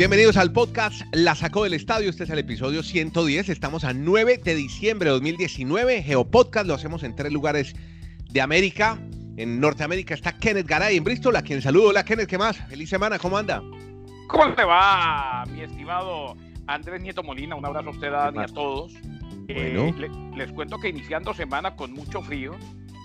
Bienvenidos al podcast La Sacó del Estadio. Este es el episodio 110. Estamos a 9 de diciembre de 2019. Geopodcast lo hacemos en tres lugares de América. En Norteamérica está Kenneth Garay en Bristol, a quien saludo. Hola Kenneth, ¿qué más? Feliz semana, ¿cómo anda? ¿Cómo te va, mi estimado Andrés Nieto Molina? Un abrazo a usted, Dani, a todos. Bueno. Eh, les cuento que iniciando semana con mucho frío.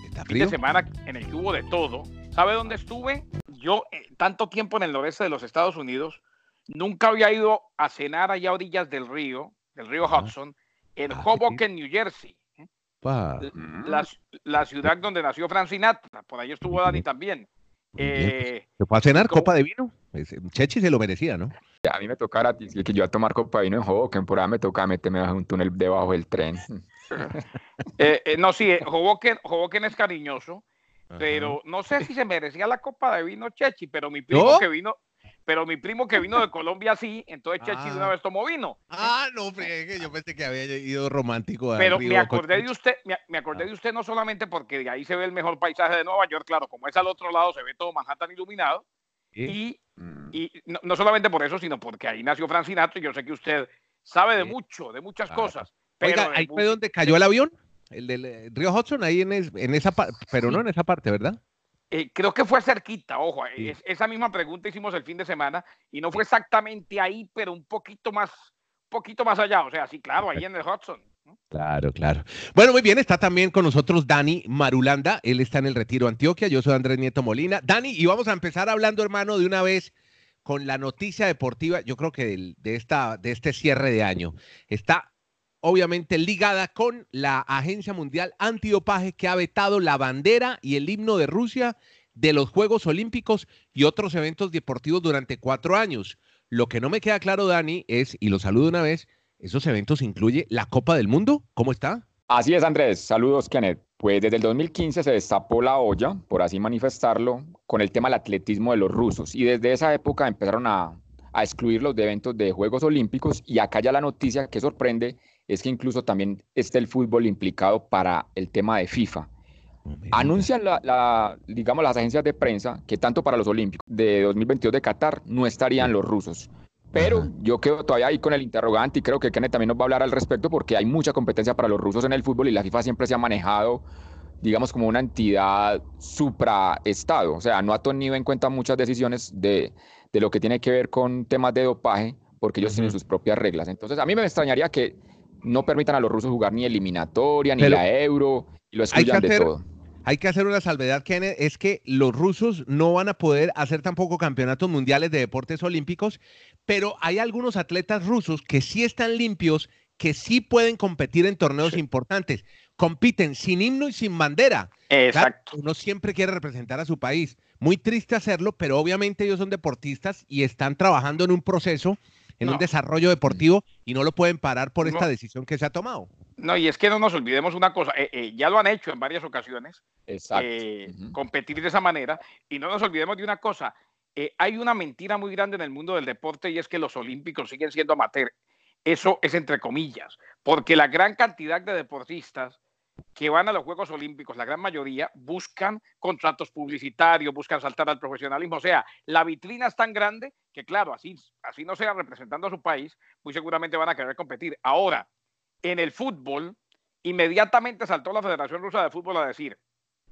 ¿Está Fin de frío? semana en el que hubo de todo. ¿Sabe dónde estuve? Yo, eh, tanto tiempo en el noreste de los Estados Unidos, nunca había ido a cenar allá a orillas del río, del río. Hudson, en Ah, Hoboken, New Jersey. ¿eh? Pa. La, la ciudad donde nació Frank Sinatra. Por ahí estuvo Dani también. bien, Eh, ¿Se fue a cenar copa de vino? Pues, Chechi se lo merecía, ¿no? A mí me tocara que que yo a tomar copa de vino en Hoboken, por ahí me tocaba meterme bajo un túnel debajo del tren. eh, eh, no, sí, eh, Hoboken, Hoboken es cariñoso. pero no sé si se merecía la copa de vino Chechi, pero mi primo ¿No? que vino, pero mi primo que vino de Colombia sí, entonces Chechi de una Ah. vez tomó vino. Ah, no, friegue, yo pensé que había ido romántico. Pero me acordé de usted, me, me acordé Ah. de usted no solamente porque de ahí se ve el mejor paisaje de Nueva York, claro, como es al otro lado se ve todo Manhattan iluminado, Sí. y, Mm. y no, no solamente por eso, sino porque ahí nació Frank Sinatra y yo sé que usted sabe de Sí. mucho, de muchas Claro. cosas. Pero Oiga, ahí fue donde cayó el avión, el del eh, río Hudson, ahí en, es- en esa parte, pero no en esa parte, ¿verdad? Eh, creo que fue cerquita, ojo, Sí. es- esa misma pregunta hicimos el fin de semana y no fue exactamente ahí, pero un poquito más, poquito más allá, o sea, sí, claro, ahí en el Hudson. ¿no? Claro, claro. Bueno, muy bien, está también con nosotros Dani Marulanda, él está en el Retiro Antioquia, yo soy Andrés Nieto Molina. Dani, y vamos a empezar hablando, hermano, de una vez con la noticia deportiva, yo creo que del- de, esta, de este cierre de año. Está obviamente ligada con la Agencia Mundial Antidopaje que ha vetado la bandera y el himno de Rusia de los Juegos Olímpicos y otros eventos deportivos durante cuatro años. Lo que no me queda claro, Dani, es, y lo saludo una vez, ¿esos eventos incluye la Copa del Mundo? ¿Cómo está? Así es, Andrés. Saludos, Kenneth. Pues desde el 2015 se destapó la olla, por así manifestarlo, con el tema del atletismo de los rusos. Y desde esa época empezaron a, a excluirlos de eventos de Juegos Olímpicos. Y acá ya la noticia que sorprende es que incluso también está el fútbol implicado para el tema de FIFA. Anuncian la, la- digamos, las agencias de prensa que tanto para los Olímpicos de 2022 de Qatar no estarían los rusos. Pero Ajá. yo quedo todavía ahí con el interrogante y creo que Kenneth también nos va a hablar al respecto porque hay mucha competencia para los rusos en el fútbol y la FIFA siempre se ha manejado, digamos, como una entidad supraestado. O sea, no ha tenido en cuenta muchas decisiones de, de lo que tiene que ver con temas de dopaje porque ellos tienen Ujú. sus propias reglas. Entonces, a mí me extrañaría que no permitan a los rusos jugar ni eliminatoria, ni Pero la euro y lo excluyan de hacer- todo. Hay que hacer una salvedad, Kenneth, es que los rusos no van a poder hacer tampoco campeonatos mundiales de deportes olímpicos, pero hay algunos atletas rusos que sí están limpios, que sí pueden competir en torneos Sí. importantes. Compiten sin himno y sin bandera. Claro, Exacto. uno siempre quiere representar a su país. Muy triste hacerlo, pero obviamente ellos son deportistas y están trabajando en un proceso, en un desarrollo deportivo y no lo pueden parar por esta decisión que se ha tomado. No, y es que no nos olvidemos una cosa, eh, eh, ya lo han hecho en varias ocasiones, Exacto. eh, competir de esa manera, y no nos olvidemos de una cosa, eh, hay una mentira muy grande en el mundo del deporte y es que los olímpicos siguen siendo amateur. Eso es entre comillas, porque la gran cantidad de deportistas que van a los Juegos Olímpicos, la gran mayoría, buscan contratos publicitarios, buscan saltar al profesionalismo. O sea, la vitrina es tan grande que, claro, así, así no sea representando a su país, muy seguramente van a querer competir. Ahora, en el fútbol, inmediatamente saltó la Federación Rusa de Fútbol a decir,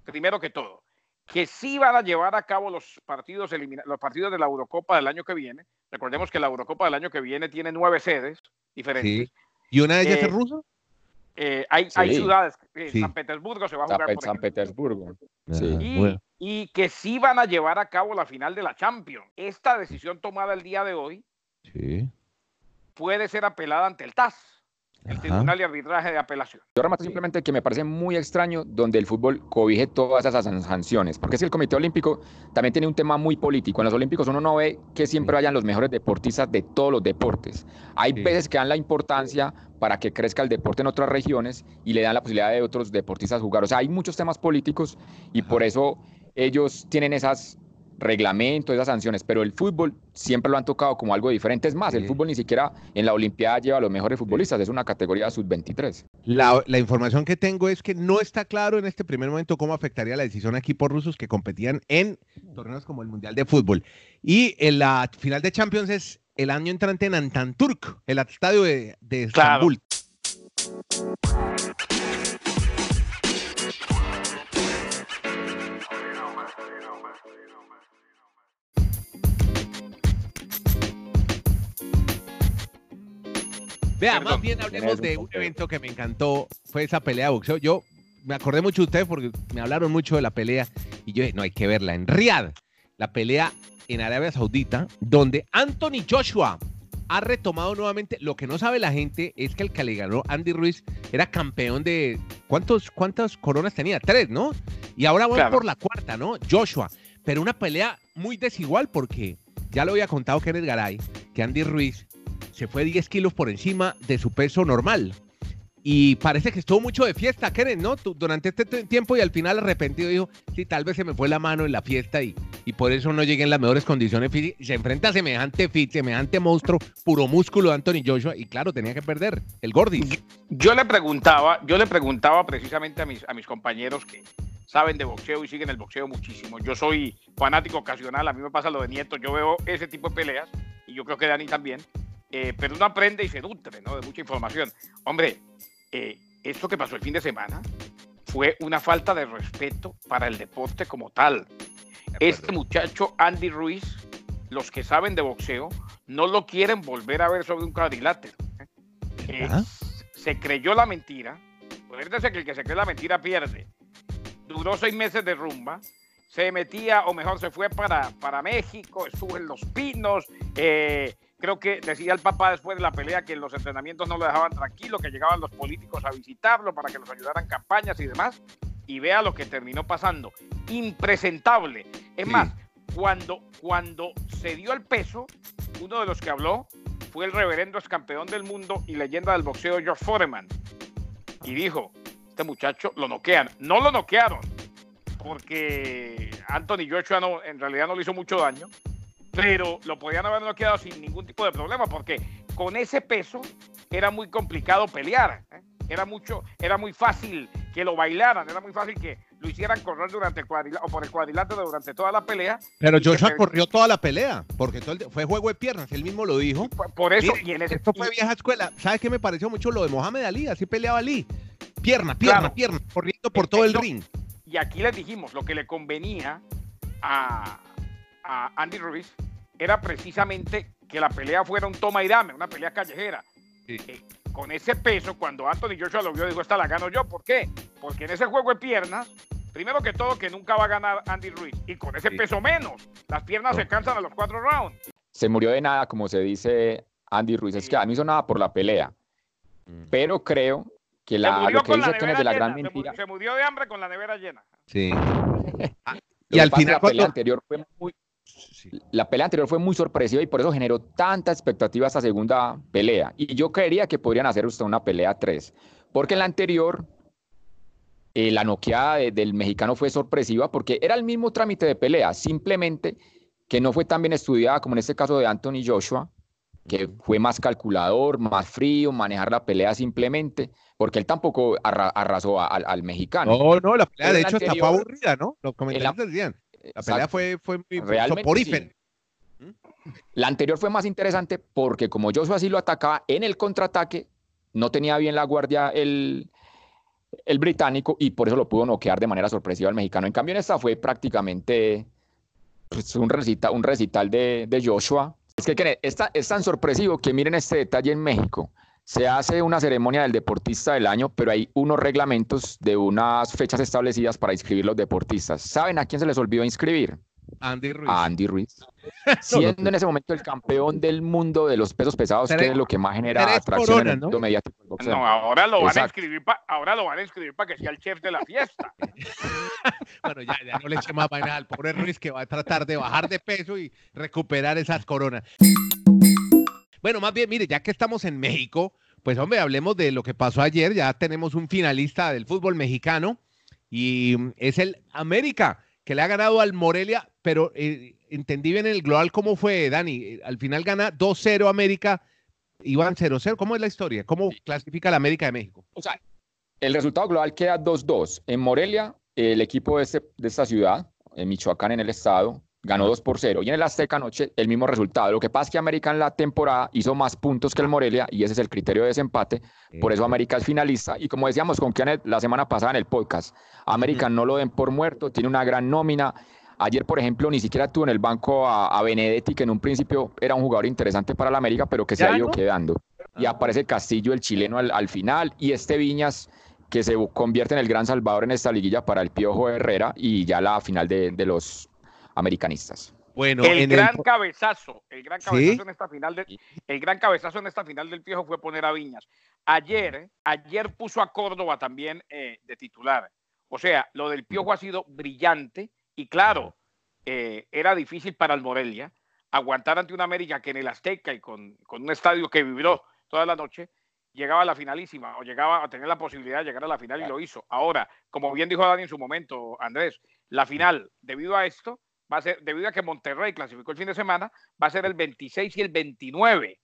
primero que todo, que sí van a llevar a cabo los partidos, los partidos de la Eurocopa del año que viene. Recordemos que la Eurocopa del año que viene tiene nueve sedes diferentes. ¿Y una de ellas Eh, es ruso? Eh, hay, hay ciudades, eh, Sí. San Petersburgo se va a San, jugar, Pe- por San. Petersburgo. Sí. Y, bueno. y que sí van a llevar a cabo la final de la Champions. Esta decisión tomada el día de hoy Sí. puede ser apelada ante el TAS, el Ajá. Tribunal de Arbitraje de Apelación. Yo remato simplemente que me parece muy extraño donde el fútbol cobije todas esas san- sanciones, porque es que el Comité Olímpico también tiene un tema muy político. En los Olímpicos uno no ve que siempre Sí. vayan los mejores deportistas de todos los deportes. Hay Sí. veces que dan la importancia para que crezca el deporte en otras regiones y le dan la posibilidad de otros deportistas jugar. O sea, hay muchos temas políticos y por eso ellos tienen esas reglamentos, esas sanciones, pero el fútbol siempre lo han tocado como algo diferente. Es más, el fútbol ni siquiera en la Olimpiada lleva a los mejores futbolistas, es una categoría sub-23. La, la información que tengo es que no está claro en este primer momento cómo afectaría la decisión a equipos rusos que competían en torneos como el Mundial de Fútbol. Y en la final de Champions es el año entrante en Antanturk, el estadio de, de Estambul. Vea, más bien hablemos de un evento que me encantó, fue esa pelea de boxeo. Yo me acordé mucho de ustedes porque me hablaron mucho de la pelea y yo dije, no, hay que verla en Riyadh, la pelea en Arabia Saudita, donde Anthony Joshua ha retomado nuevamente. Lo que no sabe la gente es que el que le ganó Andy Ruiz era campeón de. ¿Cuántos, ¿Cuántas coronas tenía? Tres, ¿no? Y ahora voy por la cuarta, ¿no? Joshua. Pero una pelea muy desigual porque ya lo había contado Kenneth Garay, que Andy Ruiz se fue 10 kilos por encima de su peso normal. Y parece que estuvo mucho de fiesta, Keren, ¿no? Durante este tiempo y al final arrepentido dijo, sí, tal vez se me fue la mano en la fiesta y, y por eso no llegué en las mejores condiciones se enfrenta a semejante fit, semejante monstruo, puro músculo de Anthony Joshua y claro, tenía que perder el Gordis. Yo le preguntaba, yo le preguntaba precisamente a mis, a mis compañeros que saben de boxeo y siguen el boxeo muchísimo. Yo soy fanático ocasional, a mí me pasa lo de Nieto, yo veo ese tipo de peleas y yo creo que Dani también. Eh, pero uno aprende y se nutre ¿no? de mucha información. Hombre, eh, esto que pasó el fin de semana fue una falta de respeto para el deporte como tal. Este muchacho Andy Ruiz, los que saben de boxeo, no lo quieren volver a ver sobre un cuadrilátero. ¿eh? se creyó la mentira. Acuérdense que el que se cree la mentira pierde. Duró seis meses de rumba. Se metía, o mejor, se fue para, para México, estuvo en Los Pinos, eh, Creo que decía el papá después de la pelea que los entrenamientos no lo dejaban tranquilo, que llegaban los políticos a visitarlo para que los ayudaran campañas y demás. Y vea lo que terminó pasando. Impresentable. Es más, cuando, cuando se dio el peso, uno de los que habló fue el reverendo ex campeón del mundo y leyenda del boxeo George Foreman. Y dijo, este muchacho lo noquean. No lo noquearon, porque Anthony Joshua no, en realidad no le hizo mucho daño, pero lo podían haber quedado sin ningún tipo de problema porque con ese peso era muy complicado pelear. ¿eh? Era mucho, era muy fácil que lo bailaran, era muy fácil que lo hicieran correr durante el o por el cuadrilátero durante toda la pelea. Pero Joshua corrió toda la pelea, porque fue juego de piernas, él mismo lo dijo. Por, eso, y en ese, esto fue vieja escuela. ¿Sabes qué me pareció mucho lo de Mohamed Ali? Así peleaba Ali. Pierna, pierna, pierna, corriendo por todo el ring. Y aquí les dijimos, lo que le convenía a, a Andy Ruiz era precisamente que la pelea fuera un toma y dame, una pelea callejera. Eh, con ese peso, cuando Anthony Joshua lo vio, dijo, esta la gano yo. ¿Por qué? Porque en ese juego de piernas, primero que todo, que nunca va a ganar Andy Ruiz. Y con ese peso menos. Las piernas se cansan a los cuatro rounds. Se murió de nada, como se dice Andy Ruiz. Es que a mí hizo nada por la pelea. Mm. Pero creo que la, lo que dice Kenneth de la gran mentira. Se, murió de hambre con la nevera llena. Sí. y al final la pelea anterior fue muy, la pelea anterior fue muy sorpresiva y por eso generó tanta expectativa esta segunda pelea. Y yo creería que podrían hacer usted una pelea 3, porque en la anterior eh, la noqueada del mexicano fue sorpresiva porque era el mismo trámite de pelea, simplemente que no fue tan bien estudiada como en este caso de Anthony Joshua, que fue más calculador, más frío, manejar la pelea simplemente, porque él tampoco arrasó al, mexicano. No, no, la pelea de hecho fue aburrida, ¿no? Los comentarios decían. La pelea fue, fue muy ¿Mm? La anterior fue más interesante porque como Joshua así lo atacaba en el contraataque, no tenía bien la guardia el, el británico y por eso lo pudo noquear de manera sorpresiva el mexicano. En cambio, en esta fue prácticamente pues, un, recital, un recital de, de Joshua. Es que esta, es tan sorpresivo que miren este detalle en México. Se hace una ceremonia del deportista del año, pero hay unos reglamentos de unas fechas establecidas para inscribir los deportistas. ¿Saben a quién se les olvidó inscribir? Andy Ruiz. A Andy Ruiz. Siendo en ese momento el campeón del mundo de los pesos pesados, que es lo que más genera atracción en el mundo mediático No, ahora lo van a inscribir para ahora lo van a inscribir para que sea el chef de la fiesta. bueno, ya, ya no le eche más vaina al pobre Ruiz que va a tratar de bajar de peso y recuperar esas coronas. Bueno, más bien, mire, ya que estamos en México, pues hombre, hablemos de lo que pasó ayer. Ya tenemos un finalista del fútbol mexicano y mm, es el América, que le ha ganado al Morelia, pero eh, entendí bien el global cómo fue, Dani. Al final gana 2-0 América, iban 0-0. ¿Cómo es la historia? ¿Cómo clasifica la América de México? O sea, el resultado global queda 2-2. En Morelia, el equipo de, este, de esta ciudad, en Michoacán, en el estado, ganó 2 por 0. Y en el Azteca anoche el mismo resultado. Lo que pasa es que América en la temporada hizo más puntos que el Morelia y ese es el criterio de desempate. Por eso América es finalista. Y como decíamos con Kenneth la semana pasada en el podcast, América no lo den por muerto, tiene una gran nómina. Ayer, por ejemplo, ni siquiera tuvo en el banco a, Benedetti, que en un principio era un jugador interesante para la América, pero que se ha ido quedando. Y aparece Castillo, el chileno, al, final. Y este Viñas, que se convierte en el gran salvador en esta liguilla para el Piojo Herrera y ya la final de, los americanistas. Bueno, el gran cabezazo, el gran cabezazo en esta final de, el gran cabezazo en esta final del Piojo fue poner a Viñas. Ayer, ayer puso a Córdoba también eh, de titular. O sea, lo del Piojo ha sido brillante y claro, eh, era difícil para el Morelia aguantar ante una América que en el Azteca y con, un estadio que vibró toda la noche, llegaba a la finalísima o llegaba a tener la posibilidad de llegar a la final y lo hizo. Ahora, como bien dijo Dani en su momento, Andrés, la final, debido a esto, va a ser, debido a que Monterrey clasificó el fin de semana, va a ser el 26 y el 29.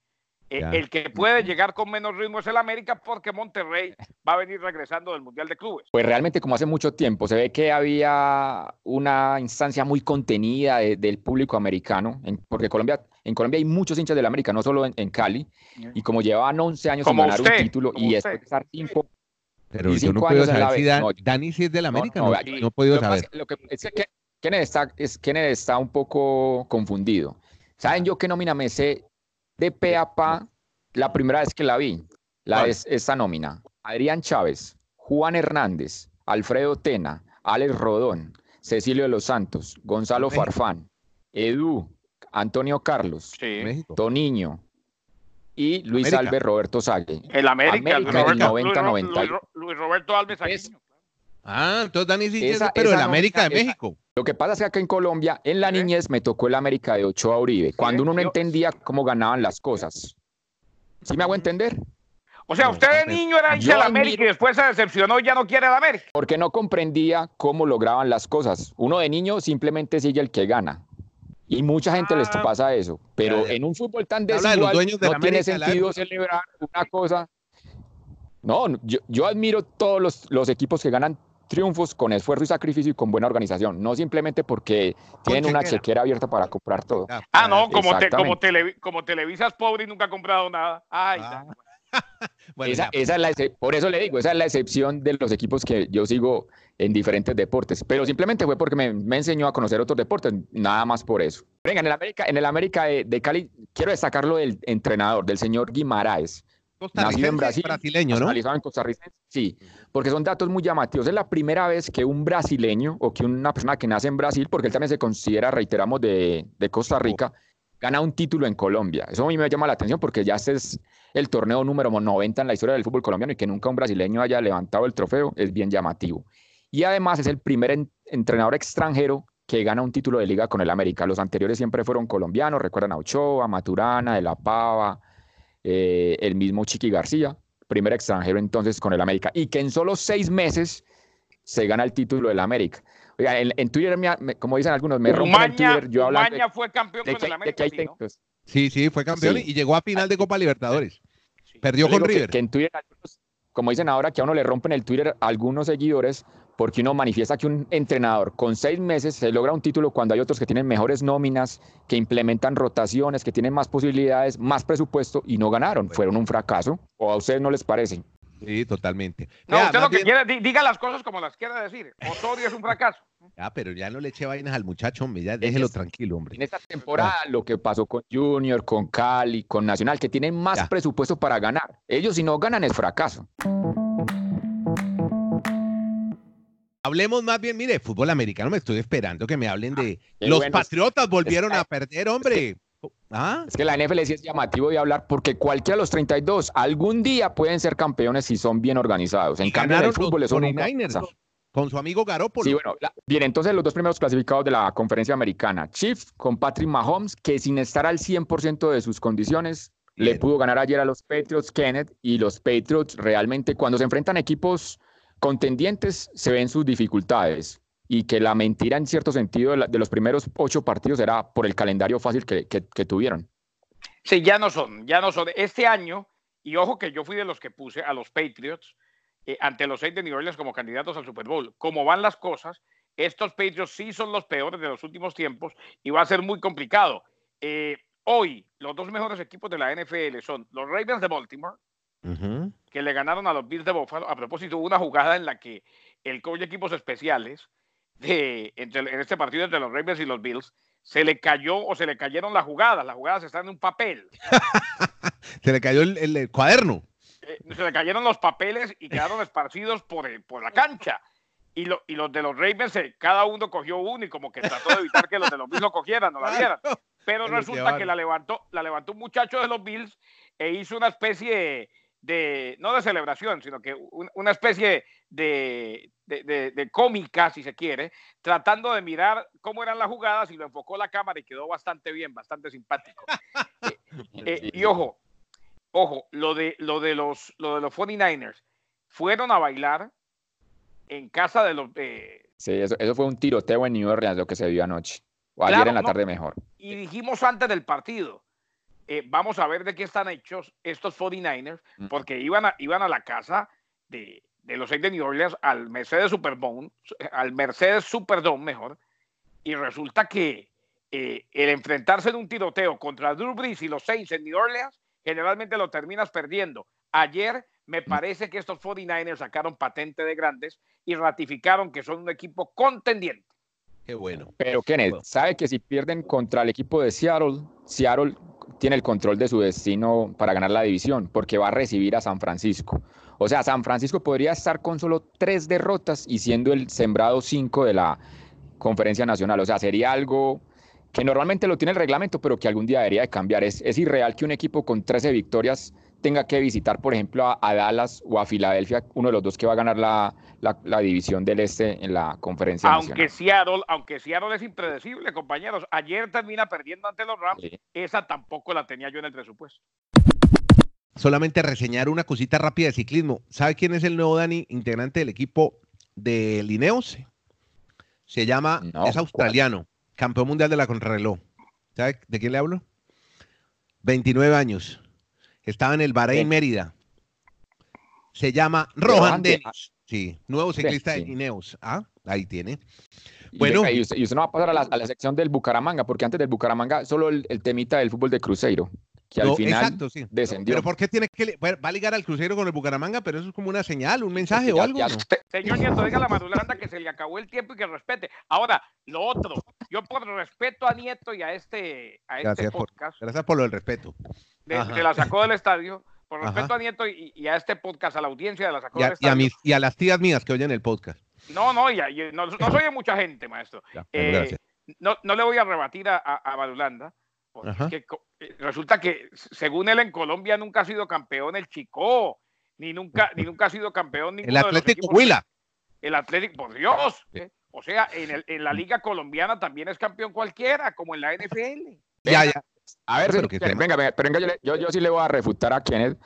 Eh, el que puede llegar con menos ritmo es el América porque Monterrey va a venir regresando del Mundial de Clubes. Pues realmente como hace mucho tiempo se ve que había una instancia muy contenida del público americano, porque Colombia, en Colombia hay muchos hinchas del América, no solo en, Cali, y como llevaban 11 años sin ganar un título y después de estar cinco pero yo no puedo saber si Dani sí es del América, no, no, he podido saber. Lo que es que Kenneth está, es, Kenneth está un poco confundido. ¿Saben yo qué nómina me sé de pe la primera vez que la vi, la es esta nómina. Adrián Chávez, Juan Hernández, Alfredo Tena, Alex Rodón, Cecilio de los Santos, Gonzalo Farfán, Edu, Antonio Carlos, Toniño y Luis Alves Roberto Sague. El América, el 90, 90. Luis, Roberto Alves Ah, entonces Dani sí, pero el América de México. Lo que pasa es que acá en Colombia, en la niñez, me tocó el América de Ochoa Uribe, cuando uno no entendía cómo ganaban las cosas. ¿Sí me hago entender? O sea, usted de niño era hincha de América y después se decepcionó y ya no quiere la América. Porque no comprendía cómo lograban las cosas. Uno de niño simplemente sigue el que gana. Y mucha gente les ah. pasa eso. Pero en un fútbol tan desigual no tiene sentido celebrar una cosa. No, yo, admiro todos los, los equipos que ganan triunfos con esfuerzo y sacrificio y con buena organización, no simplemente porque tienen una chequera abierta para comprar todo. Ah, no, como, como, como Televisa es pobre y nunca ha comprado nada. Ay, ah. esa, es la, por eso le digo, esa es la excepción de los equipos que yo sigo en diferentes deportes, pero simplemente fue porque me, me enseñó a conocer otros deportes, nada más por eso. Venga, en el América, en el América de, Cali, quiero destacarlo del entrenador, del señor Guimaraes. Nacido en Brasil, brasileño, ¿no? en costarricense, sí, porque son datos muy llamativos. Es la primera vez que un brasileño o que una persona que nace en Brasil, porque él también se considera, reiteramos, de, de Costa Rica, gana un título en Colombia. Eso a mí me llama la atención porque ya este es el torneo número 90 en la historia del fútbol colombiano y que nunca un brasileño haya levantado el trofeo es bien llamativo. Y además es el primer entrenador extranjero que gana un título de liga con el América. Los anteriores siempre fueron colombianos, recuerdan a Ochoa, Maturana, De La Pava, eh, el mismo Chiqui García, primer extranjero entonces con el América, y que en solo seis meses se gana el título del América. Oiga, en, Twitter, como dicen algunos, me rompen el Twitter. Yo Umaña fue campeón con el América. sí, sí, fue campeón y llegó a final de Copa Libertadores. Perdió con River. Que, en Twitter, como dicen ahora, que a uno le rompen el Twitter algunos seguidores porque uno manifiesta que un entrenador con seis meses se logra un título cuando hay otros que tienen mejores nóminas, que implementan rotaciones, que tienen más posibilidades, más presupuesto y no ganaron. Fueron un fracaso. ¿O a ustedes no les parece? Sí, totalmente. No, usted lo que quiere, diga las cosas como las quiera decir. Osorio es un fracaso. Ah, pero ya no le eche vainas al muchacho, hombre, ya déjelo tranquilo, hombre. En esta temporada lo que pasó con Junior, con Cali, con Nacional, que tienen más presupuesto para ganar. Ellos si no ganan es fracaso. Hablemos más bien, mire, fútbol americano, me estoy esperando que me hablen de... Ah, los Patriotas volvieron a perder, hombre. ¿Ah? Es que la NFL sí es llamativo de hablar porque cualquiera de los 32 algún día pueden ser campeones si son bien organizados. En cambio, en el fútbol son Niners, con su amigo Garoppolo. Sí, bueno, bien, entonces los dos primeros clasificados de la conferencia americana. Chiefs con Patrick Mahomes, que sin estar al 100% de sus condiciones, le pudo ganar ayer a los Patriots Kenneth y los Patriots realmente cuando se enfrentan equipos contendientes se ven sus dificultades y que la mentira en cierto sentido de, los primeros ocho partidos era por el calendario fácil que, tuvieron. Sí, ya no son, ya no son. Este año, y ojo que yo fui de los que puse a los Patriots eh, ante los seis de New como candidatos al Super Bowl. Como van las cosas, estos Patriots sí son los peores de los últimos tiempos y va a ser muy complicado. Eh, hoy, los dos mejores equipos de la NFL son los Ravens de Baltimore, que le ganaron a los Bills de Buffalo. A propósito, hubo una jugada en la que el coach de equipos especiales de, en este partido entre los Ravens y los Bills se le cayó o se le cayeron las jugadas. Las jugadas están en un papel. se le cayó el, cuaderno. Eh, se le cayeron los papeles y quedaron esparcidos por, por la cancha. Y, y, los de los Ravens, eh, cada uno cogió uno y como que trató de evitar que los de los Bills lo cogieran, no la vieran. Pero resulta que la levantó, la levantó un muchacho de los Bills e hizo una especie de, no de celebración, sino que una especie de, de, cómica, si se quiere, tratando de mirar cómo eran las jugadas y lo enfocó la cámara y quedó bastante bien, bastante simpático. Eh, eh, y ojo, ojo, lo de, lo de los, lo de los 49ers, fueron a bailar en casa de los... sí, eso, eso, fue un tiroteo en New Orleans, lo que se vio anoche. O ayer en la tarde mejor. Y dijimos antes del partido, eh, vamos a ver de qué están hechos estos 49ers, mm. porque iban a, iban a la casa de, los seis de New Orleans al Mercedes Superdome, al Mercedes Superdome mejor, y resulta que eh, el enfrentarse en un tiroteo contra Drew Brees y los seis en New Orleans, generalmente lo terminas perdiendo. Ayer me mm. parece que estos 49ers sacaron patente de grandes y ratificaron que son un equipo contendiente. Qué bueno. Pero Kenneth, ¿sabe que si pierden contra el equipo de Seattle, Seattle tiene el control de su destino para ganar la división, porque va a recibir a San Francisco. O sea, San Francisco podría estar con solo tres derrotas y siendo el sembrado cinco de la conferencia nacional. O sea, sería algo que normalmente lo tiene el reglamento, pero que algún día debería de cambiar. Es, es irreal que un equipo con 13 victorias tenga que visitar, por ejemplo, a, Dallas o a Filadelfia, uno de los dos que va a ganar la, la, división del Este en la conferencia aunque Seattle, aunque Seattle es impredecible, compañeros. Ayer termina perdiendo ante los Rams. Esa tampoco la tenía yo en el presupuesto. Solamente reseñar una cosita rápida de ciclismo. ¿Sabe quién es el nuevo Dani, integrante del equipo de Lineos? Se llama, es australiano, campeón mundial de la contrarreloj. ¿Sabe de quién le hablo? 29 años. Estaba en el Bahrein Mérida. Se llama Rohan Dennis. Sí, nuevo ciclista de Ineos. Ah, ahí tiene. Bueno. Y usted, no va a pasar a la, sección del Bucaramanga, porque antes del Bucaramanga solo el, temita del fútbol de Cruzeiro, que al final exacto, sí. descendió. Pero ¿por qué tiene que va a ligar al Cruzeiro con el Bucaramanga? Pero eso es como una señal, un mensaje o algo. Señor Nieto, diga a la Madulanda que se le acabó el tiempo y que respete. Ahora, lo otro, yo por respeto a Nieto y a este, a este podcast. gracias por lo del respeto se la sacó del estadio. Por respeto a Nieto y, a este podcast, a la audiencia de la sacó del estadio. Y a, las tías mías que oyen el podcast. No, no, ya, no, no, soy de mucha gente, maestro. Eh, no, no, le voy a rebatir a, a, Badulanda, porque eh, resulta que, según él, en Colombia nunca ha sido campeón el Chico, ni nunca, ni nunca ha sido campeón ninguno El Atlético Huila. El Atlético, por Dios. ¿eh? O sea, en, el, en la Liga Colombiana también es campeón cualquiera, como en la NFL. Ya, ya. A ver, venga, venga, pero venga, yo, yo, sí le voy a refutar a Kenneth.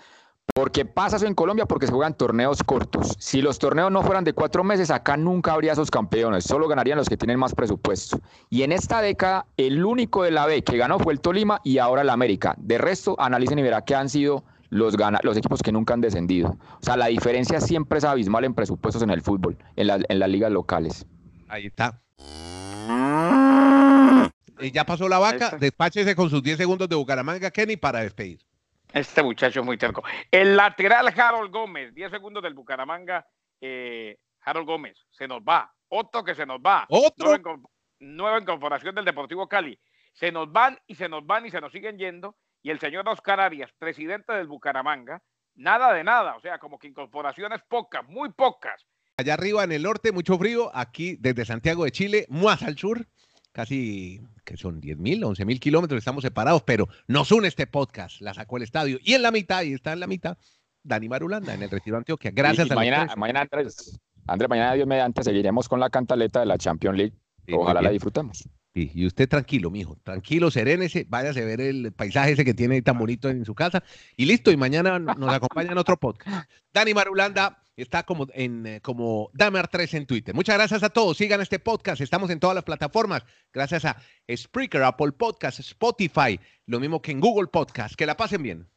Porque pasa eso en Colombia porque se juegan torneos cortos. Si los torneos no fueran de cuatro meses, acá nunca habría esos campeones. Solo ganarían los que tienen más presupuesto. Y en esta década, el único de la B que ganó fue el Tolima y ahora el América. De resto, analicen y verá que han sido los, los equipos que nunca han descendido. O sea, la diferencia siempre es abismal en presupuestos en el fútbol, en, en las ligas locales. Ahí está. Eh, ya pasó la vaca, despáchese con sus 10 segundos de Bucaramanga, Kenny, para despedir. Este muchacho es muy terco. El lateral Harold Gómez, 10 segundos del Bucaramanga, eh, Harold Gómez, se nos va. Otro que se nos va. Otro. Nueva, incorporación del Deportivo Cali. Se nos van y se nos van y se nos siguen yendo. Y el señor Oscar Arias, presidente del Bucaramanga, nada de nada. O sea, como que incorporaciones pocas, muy pocas. Allá arriba en el norte, mucho frío. Aquí desde Santiago de Chile, más al sur, casi que son 10 mil, 11 mil kilómetros, estamos separados, pero nos une este podcast, la sacó el estadio. Y en la mitad, y está en la mitad, Dani Marulanda en el Retiro Antioquia. Gracias a mañana, mañana Andrés, Andrés, mañana Dios mediante seguiremos con la cantaleta de la Champions League. Ojalá la disfrutemos. y usted tranquilo, mijo, tranquilo, serénese, váyase a ver el paisaje ese que tiene tan bonito en su casa y listo, y mañana nos acompaña en otro podcast. Dani Marulanda, Está como en eh, como Damer3 en Twitter. Muchas gracias a todos. Sigan este podcast. Estamos en todas las plataformas. Gracias a Spreaker, Apple Podcast, Spotify, lo mismo que en Google Podcast. Que la pasen bien.